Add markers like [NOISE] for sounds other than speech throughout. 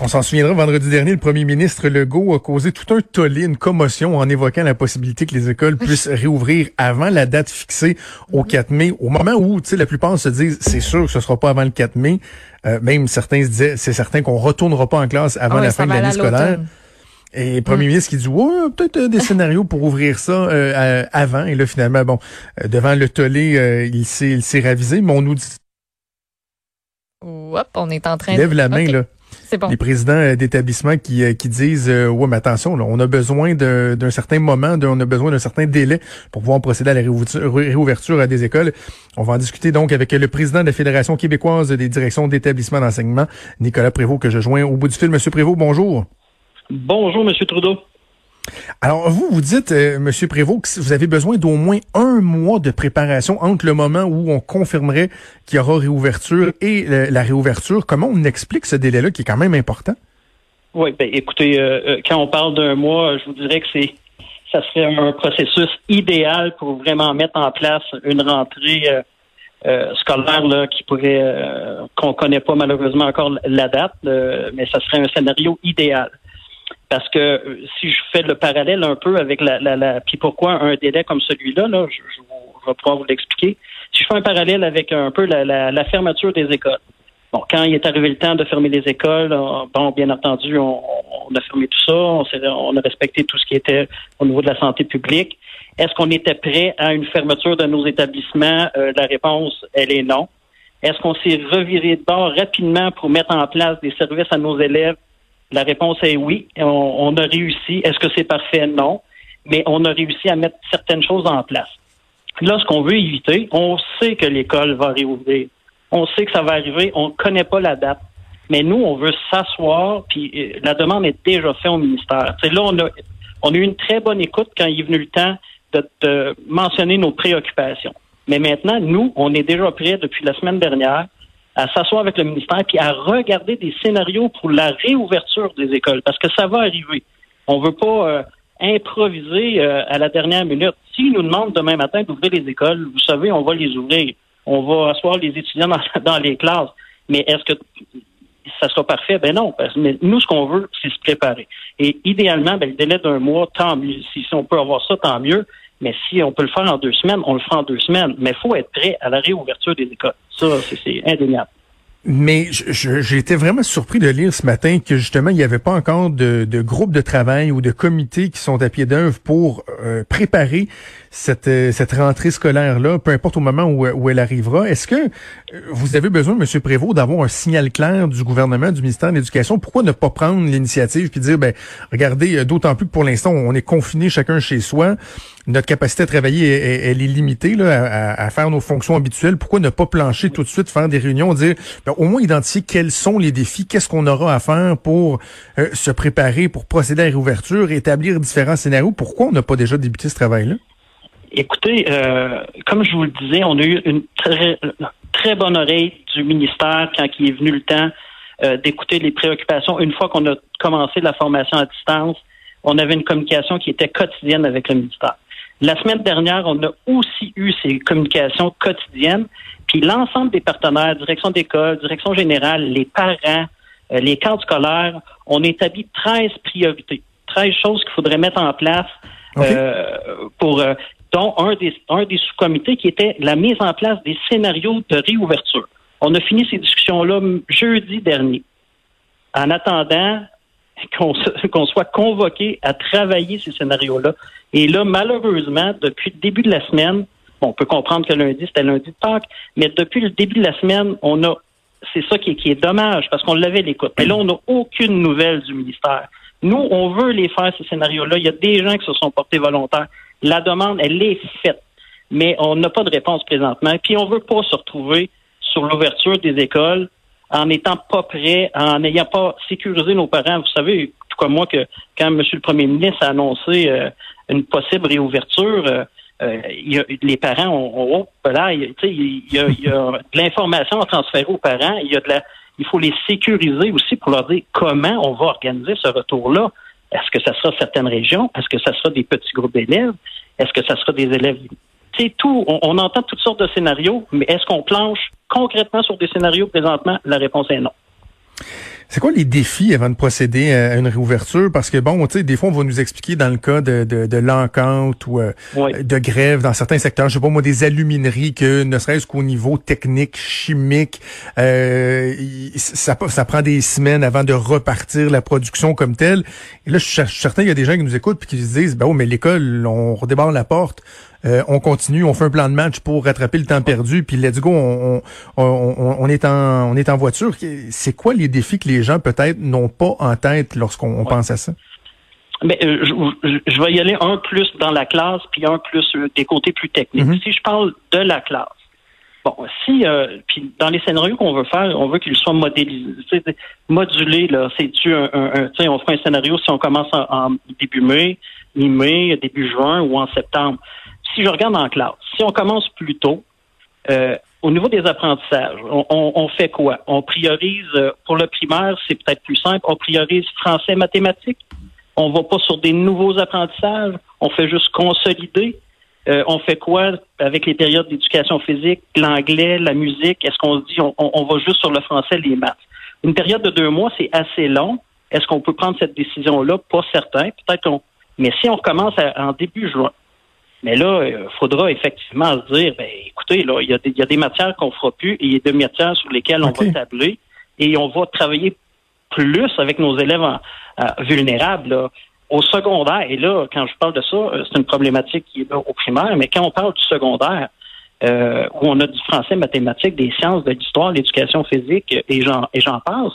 On s'en souviendra, vendredi dernier, le premier ministre Legault a causé tout un tollé, une commotion en évoquant la possibilité que les écoles puissent réouvrir avant la date fixée au 4 mai. Au moment où, tu sais, la plupart se disent, c'est sûr que ce sera pas avant le 4 mai. Euh, même certains se disaient, c'est certain qu'on retournera pas en classe avant Ah ouais, la fin de l'année scolaire. Et le premier ministre qui dit, ouais, peut-être euh, des scénarios pour ouvrir ça euh, avant. Et là, finalement, bon, devant le tollé, euh, il s'est il s'est ravisé. Mais on nous dit, Hop, on est en train lève la main, là. C'est bon. les présidents euh, d'établissements qui, euh, qui disent euh, ouais mais attention là, on a besoin d'un certain moment on a besoin d'un certain délai pour pouvoir procéder à la réouverture, réouverture des écoles on va en discuter donc avec le président de la fédération québécoise des directions d'établissements d'enseignement Nicolas Prévost que je joins au bout du fil monsieur Prévost bonjour Bonjour, Monsieur Trudeau. Alors vous vous dites euh, monsieur Prévost que vous avez besoin d'au moins un mois de préparation entre le moment où on confirmerait qu'il y aura réouverture et la réouverture comment on explique ce délai là qui est quand même important? Oui, ben écoutez, euh, euh, quand on parle d'un mois, je vous dirais que c'est ça serait un processus idéal pour vraiment mettre en place une rentrée euh, scolaire là, qui pourrait qu'on connaît pas malheureusement encore la date, mais ça serait un scénario idéal. Parce que euh, si je fais le parallèle un peu avec la, la, la puis pourquoi un délai comme celui-là, là, je, je, vais pouvoir vous l'expliquer. Si je fais un parallèle avec un peu la, la, la fermeture des écoles. Bon, quand il est arrivé le temps de fermer les écoles, euh, bon, bien entendu, on, on a fermé tout ça, on, on a respecté tout ce qui était au niveau de la santé publique. Est-ce qu'on était prêt à une fermeture de nos établissements? Euh, la réponse, elle est non. Est-ce qu'on s'est reviré de bord rapidement pour mettre en place des services à nos élèves? La réponse est oui. On, a réussi. Est-ce que c'est parfait? Non. Mais on a réussi à mettre certaines choses en place. Là, ce qu'on veut éviter, on sait que l'école va réouvrir. On sait que ça va arriver. On ne connaît pas la date. Mais nous, on veut s'asseoir, puis euh, la demande est déjà faite au ministère. C'est là, on a, on a eu une très bonne écoute quand il est venu le temps de, de mentionner nos préoccupations. Mais maintenant, nous, on est déjà prêts depuis la semaine dernière à s'asseoir avec le ministère puis à regarder des scénarios pour la réouverture des écoles parce que ça va arriver. On veut pas euh, improviser euh, à la dernière minute. S'ils nous demandent demain matin d'ouvrir les écoles, vous savez, on va les ouvrir. On va asseoir les étudiants dans, [LAUGHS] dans les classes. Mais est-ce que ça sera parfait? Ben non. Parce, mais nous, ce qu'on veut, c'est se préparer. Et idéalement, ben, le délai d'un mois, tant mieux. Si, si on peut avoir ça, tant mieux. Mais si on peut le faire en deux semaines, on le fera en deux semaines. Mais il faut être prêt à la réouverture des écoles. Ça, c'est- indéniable. Mais j'ai été vraiment surpris de lire ce matin que justement il n'y avait pas encore de, de groupe de travail ou de comités qui sont à pied d'œuvre pour euh, préparer cette, euh, cette rentrée scolaire là, peu importe au moment où, où elle arrivera. Est-ce que euh, vous avez besoin, Monsieur Prévost, d'avoir un signal clair du gouvernement, du ministère de l'Éducation? Pourquoi ne pas prendre l'initiative puis dire ben regardez, euh, d'autant plus que pour l'instant on est confiné chacun chez soi, notre capacité à travailler est- elle est limitée là, à, à faire nos fonctions habituelles. Pourquoi ne pas plancher tout de suite, faire des réunions, dire ben, au moins identifier quels sont les défis, qu'est-ce qu'on aura à faire pour euh, se préparer, pour procéder à la réouverture, établir différents scénarios? Pourquoi on n'a pas déjà débuté ce travail-là? Écoutez, euh, comme je vous le disais, on a eu une très, très bonne oreille du ministère quand il est venu le temps euh, d'écouter les préoccupations. Une fois qu'on a commencé la formation à distance, on avait une communication qui était quotidienne avec le ministère. La semaine dernière, on a aussi eu ces communications quotidiennes, puis l'ensemble des partenaires, direction d'école, direction générale, les parents, euh, les cadres scolaires, on établit 13 priorités, 13 choses qu'il faudrait mettre en place euh, pour euh, dont un des, un des sous-comités qui était la mise en place des scénarios de réouverture. On a fini ces discussions-là jeudi dernier. En attendant [LAUGHS] qu'on soit convoqué à travailler ces scénarios-là. Et là, malheureusement, depuis le début de la semaine, bon, on peut comprendre que lundi, c'était lundi de Pâques, mais depuis le début de la semaine, on a c'est ça qui est, qui est dommage parce qu'on l'avait l'écoute. Mais là, on n'a aucune nouvelle du ministère. Nous, on veut les faire, ces scénarios-là. Il y a des gens qui se sont portés volontaires. La demande, elle est faite. Mais on n'a pas de réponse présentement. Puis on veut pas se retrouver sur l'ouverture des écoles en n'étant pas prêts, en n'ayant pas sécurisé nos parents. Vous savez, tout comme moi, que quand M. le Premier ministre a annoncé euh, une possible réouverture, euh, euh, les parents ont, oh, là, il, y a, y a de l'information à transférer aux parents. Il y a de la, il faut les sécuriser aussi pour leur dire comment on va organiser ce retour-là. Est-ce que ça sera certaines régions? Est-ce que ça sera des petits groupes d'élèves? Est-ce que ça sera des élèves? C'est tout. On, entend toutes sortes de scénarios, mais est-ce qu'on planche concrètement sur des scénarios présentement? La réponse est non. C'est quoi les défis avant de procéder à une réouverture? Parce que bon, tu sais, des fois, on va nous expliquer dans le cas de, de, de l'encante ou euh, de grève dans certains secteurs, je sais pas moi, des alumineries, que ne serait-ce qu'au niveau technique, chimique, euh, ça, ça prend des semaines avant de repartir la production comme telle. Et là, je suis certain qu'il y a des gens qui nous écoutent et qui se disent, ben oui, mais l'école, on redébarre la porte. Euh, on continue, on fait un plan de match pour rattraper le temps perdu, puis let's go, on, on, est en on est en voiture. C'est quoi les défis que les gens peut-être n'ont pas en tête lorsqu'on pense à ça? Mais euh, je, vais y aller un plus dans la classe, puis un plus euh, des côtés plus techniques. Mm-hmm. Si je parle de la classe, bon, si puis dans les scénarios qu'on veut faire, on veut qu'ils soient modélisés, modulés. Là, c'est tu un, un, on fait un scénario si on commence en, en début mai, mi-mai, début juin ou en septembre si je regarde en classe, si on commence plus tôt, euh, au niveau des apprentissages, on, fait quoi? On priorise, euh, pour le primaire, c'est peut-être plus simple, on priorise français, mathématiques. On va pas sur des nouveaux apprentissages, on fait juste consolider. Euh, on fait quoi avec les périodes d'éducation physique, l'anglais, la musique? Est-ce qu'on se dit on, va juste sur le français, les maths? Une période de deux mois, c'est assez long. Est-ce qu'on peut prendre cette décision-là? Pas certain. Peut-être qu'on. Mais si on commence en début juin, mais là, il euh, faudra effectivement se dire, ben, écoutez, là, il y, a des, il y a des matières qu'on fera plus et il y a des matières sur lesquelles on va tabler et on va travailler plus avec nos élèves vulnérables. Au secondaire, et là, quand je parle de ça, euh, c'est une problématique qui est là au primaire, mais quand on parle du secondaire, euh, où on a du français, mathématiques, des sciences, de l'histoire, l'éducation physique et j'en et j'en passe.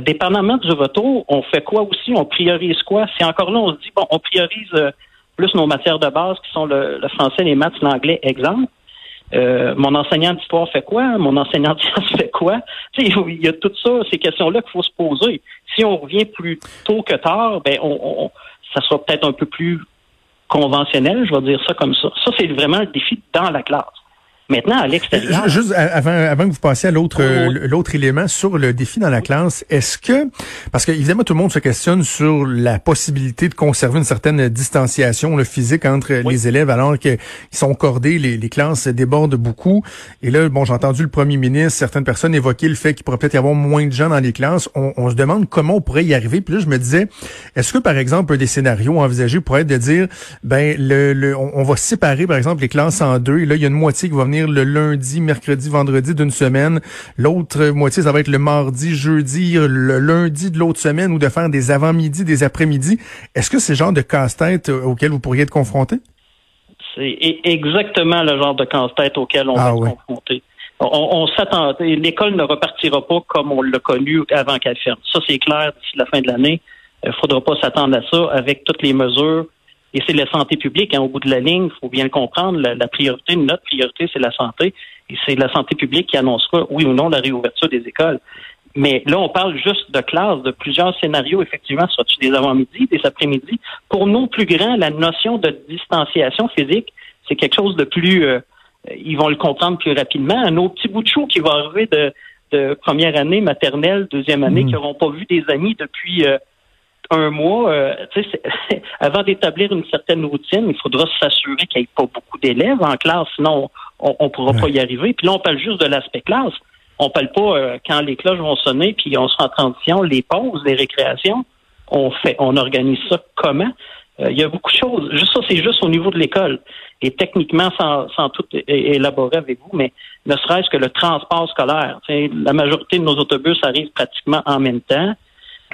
dépendamment du retour, on fait quoi aussi? On priorise quoi? Si encore là, on se dit, bon, on priorise plus nos matières de base qui sont le, français, les maths, l'anglais, exemple. Euh, mon enseignant d'histoire fait quoi? Mon enseignant de sciences fait quoi? il y a tout ça, ces questions-là qu'il faut se poser. Si on revient plus tôt que tard, ben on, ça sera peut-être un peu plus conventionnel, je vais dire ça comme ça. Ça, c'est vraiment le défi dans la classe. Maintenant, à l'extérieur. Juste avant, avant que vous passiez à l'autre oh, l'autre élément sur le défi dans la classe, est-ce que parce que évidemment tout le monde se questionne sur la possibilité de conserver une certaine distanciation le physique entre les élèves alors qu'ils sont cordés, les, les, classes débordent beaucoup. Et là, bon, j'ai entendu le premier ministre, certaines personnes évoquer le fait qu'il pourrait peut-être y avoir moins de gens dans les classes. On, on, se demande comment on pourrait y arriver. Puis là, je me disais, est-ce que par exemple des scénarios envisagés pourraient être de dire, ben le, le on, on va séparer par exemple les classes en deux. Et là, il y a une moitié qui va venir le lundi, mercredi, vendredi d'une semaine. L'autre moitié, ça va être le mardi, jeudi, le lundi de l'autre semaine ou de faire des avant-midi, des après-midi. Est-ce que c'est le genre de casse-tête euh, auquel vous pourriez être confronté? C'est exactement le genre de casse-tête auquel on ah va être confronté. On, s'attend. L'école ne repartira pas comme on l'a connu avant qu'elle ferme. Ça, c'est clair d'ici la fin de l'année. Il ne faudra pas s'attendre à ça avec toutes les mesures et c'est la santé publique. Hein, au bout de la ligne, il faut bien le comprendre. La, priorité, notre priorité, c'est la santé. Et c'est la santé publique qui annoncera, oui ou non, la réouverture des écoles. Mais là, on parle juste de classe, de plusieurs scénarios, effectivement, soit-tu des avant-midi, des après-midi? Pour nos plus grands, la notion de distanciation physique, c'est quelque chose de plus... Euh, ils vont le comprendre plus rapidement. Nos petits bouts de chou qui vont arriver de, de première année maternelle, deuxième année, mmh. qui n'auront pas vu des amis depuis... Euh, un mois, euh, avant d'établir une certaine routine, il faudra s'assurer qu'il n'y ait pas beaucoup d'élèves en classe, sinon on ne pourra pas y arriver. Puis là, on parle juste de l'aspect classe. On parle pas euh, quand les cloches vont sonner, puis on sera en transition, les pauses, les récréations. On fait, on organise ça comment? Euh, il y a beaucoup de choses. Juste ça, c'est juste au niveau de l'école. Et techniquement, sans, sans tout élaborer avec vous, mais ne serait-ce que le transport scolaire. La majorité de nos autobus arrivent pratiquement en même temps.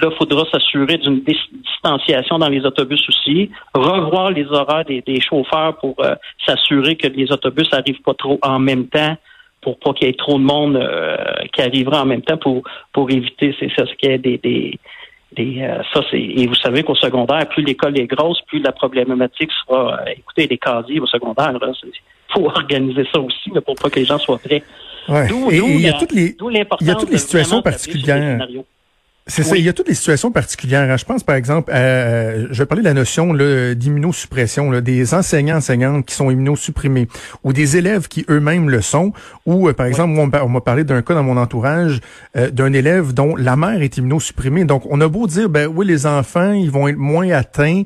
Là, il faudra s'assurer d'une distanciation dans les autobus aussi, revoir les horaires des, chauffeurs pour euh, s'assurer que les autobus n'arrivent pas trop en même temps pour pas qu'il y ait trop de monde euh, qui arrivera en même temps pour pour éviter c'est ça ce qu'il y des, des, des euh, ça c'est et vous savez qu'au secondaire plus l'école est grosse plus la problématique sera écoutez les casiers au secondaire là faut organiser ça aussi là, pour pas que les gens soient prêts. D'où il y a toutes les, il y a toutes les situations particulières. C'est ça. Il y a toutes les situations particulières. Hein. Je pense, par exemple, euh, je vais parler de la notion d'immunosuppression, des enseignants, enseignantes qui sont immunosupprimés, ou des élèves qui eux-mêmes le sont, ou, euh, par exemple, on m'a parlé d'un cas dans mon entourage euh, d'un élève dont la mère est immunosupprimée. Donc, on a beau dire, ben oui, les enfants, ils vont être moins atteints,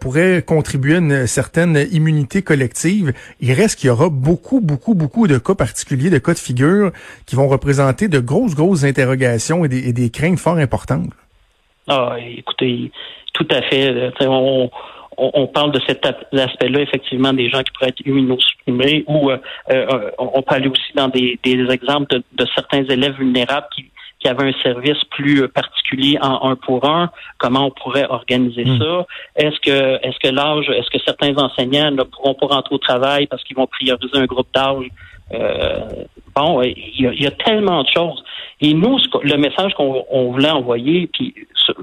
pourraient contribuer à une certaine immunité collective. Il reste qu'il y aura beaucoup, beaucoup, beaucoup de cas particuliers, de cas de figure qui vont représenter de grosses, grosses interrogations et des, des craintes fort importante. Ah, écoutez, tout à fait. On, on, parle de cet aspect-là, effectivement, des gens qui pourraient être immunosupprimés, ou euh, euh, on peut aller aussi dans des, exemples de, certains élèves vulnérables qui, qui avaient un service plus particulier en un pour un. Comment on pourrait organiser hmm. ça? Est-ce que est-ce que l'âge, est-ce que certains enseignants ne pourront pas rentrer au travail parce qu'ils vont prioriser un groupe d'âge? Euh, bon, il y, a, tellement de choses. Et nous, le message qu'on voulait envoyer, puis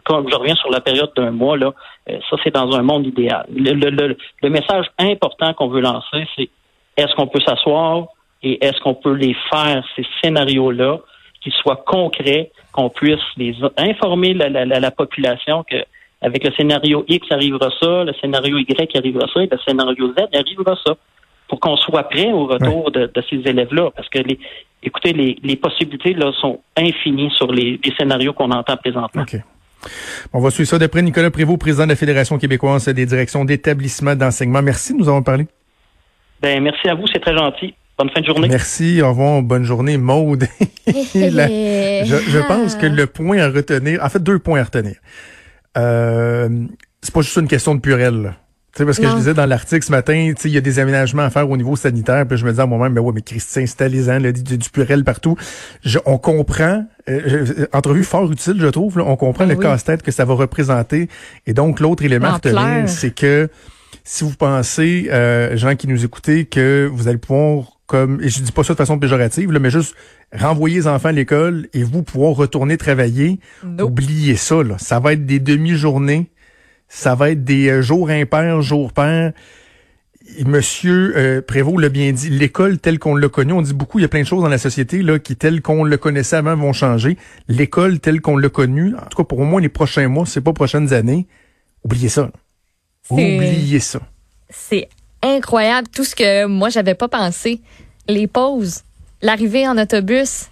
comme je reviens sur la période d'un mois, là, euh, ça c'est dans un monde idéal. Le, message important qu'on veut lancer, c'est est-ce qu'on peut s'asseoir et est-ce qu'on peut les faire, ces scénarios-là, qu'ils soient concrets, qu'on puisse les informer la, la, population que avec le scénario X arrivera ça, le scénario Y arrivera ça, et le scénario Z arrivera ça pour qu'on soit prêt au retour de, ces élèves-là. Parce que, les, écoutez, les, possibilités là sont infinies sur les, scénarios qu'on entend présentement. OK. On va suivre ça d'après Nicolas Prévost, président de la Fédération québécoise des directions d'établissement d'enseignement. Merci de nous avons parlé. Ben, merci à vous, c'est très gentil. Bonne fin de journée. Merci, au revoir, bonne journée, Maude. [LAUGHS] [LAUGHS] je, pense que le point à retenir, en fait, deux points à retenir. Euh, c'est pas juste une question de purelle sais, parce que je disais dans l'article ce matin, il y a des aménagements à faire au niveau sanitaire, puis je me disais à moi-même, mais ouais, mais Christian, installez-en du, du purel partout. on comprend, euh, entrevue fort utile, je trouve, on comprend ben le casse-tête que ça va représenter. Et donc, l'autre élément à retenir, c'est que si vous pensez, euh, gens qui nous écoutez, que vous allez pouvoir comme, et je dis pas ça de façon péjorative, là, mais juste renvoyer les enfants à l'école et vous pouvoir retourner travailler, oubliez ça, là. Ça va être des demi-journées ça va être des euh, jours impairs, jours pairs. Monsieur euh, Prévost l'a bien dit, l'école telle qu'on l'a connue, on dit beaucoup, il y a plein de choses dans la société là qui telles qu'on le connaissait avant vont changer. L'école telle qu'on l'a connue, en tout cas pour au moins les prochains mois, c'est pas prochaines années, oubliez ça. Oubliez ça. C'est incroyable tout ce que moi j'avais pas pensé. Les pauses, l'arrivée en autobus.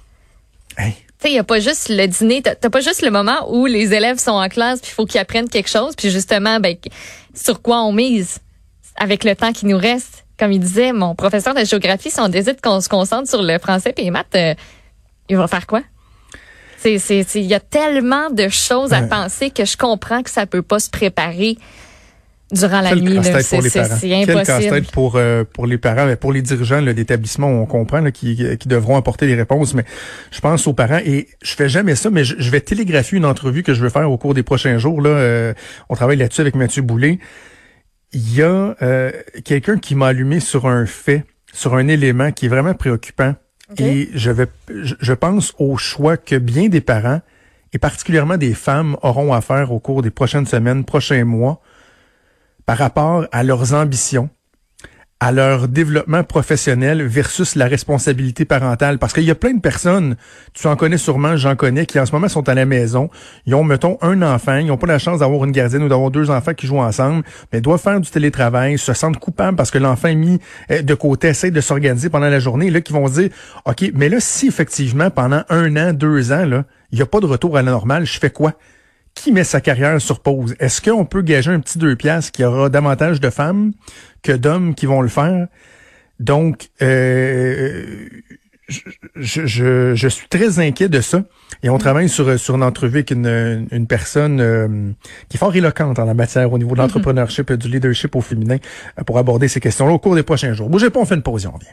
Hey il n'y a pas juste le dîner, t'as pas juste le moment où les élèves sont en classe puis il faut qu'ils apprennent quelque chose, puis justement, ben, sur quoi on mise avec le temps qui nous reste. Comme il disait, mon professeur de géographie, si on décide qu'on se concentre sur le français et les maths, euh, il va faire quoi? Il y a tellement de choses à penser que je comprends que ça peut pas se préparer durant la nuit. C'est impossible. Quel casse-tête pour, euh, pour les parents, mais pour les dirigeants de l'établissement, on comprend là, qui, qui devront apporter les réponses. Mais je pense aux parents et je fais jamais ça, mais je, vais télégraphier une entrevue que je veux faire au cours des prochains jours. Là, euh, on travaille là-dessus avec Mathieu Boulay. Il y a euh, quelqu'un qui m'a allumé sur un fait, sur un élément qui est vraiment préoccupant. Et je vais, je pense au choix que bien des parents et particulièrement des femmes auront à faire au cours des prochaines semaines, prochains mois par rapport à leurs ambitions, à leur développement professionnel versus la responsabilité parentale. Parce qu'il y a plein de personnes, tu en connais sûrement, j'en connais, qui en ce moment sont à la maison. Ils ont, mettons, un enfant, ils n'ont pas la chance d'avoir une gardienne ou d'avoir deux enfants qui jouent ensemble, mais doivent faire du télétravail, se sentent coupables parce que l'enfant est mis euh, de côté, essaie de s'organiser pendant la journée. là, qui vont se dire, OK, mais là, si effectivement, pendant un an, deux ans, là, il n'y a pas de retour à la normale, je fais quoi? Qui met sa carrière sur pause? Est-ce qu'on peut gager un petit deux piastres qu'il y aura davantage de femmes que d'hommes qui vont le faire? Donc, euh, je, je, je, suis très inquiet de ça. Et on travaille sur, sur une entrevue avec une, une personne euh, qui est fort éloquente en la matière au niveau de mm-hmm. l'entrepreneurship et du leadership au féminin euh, pour aborder ces questions-là au cours des prochains jours. Bougez pas, on fait une pause et on revient.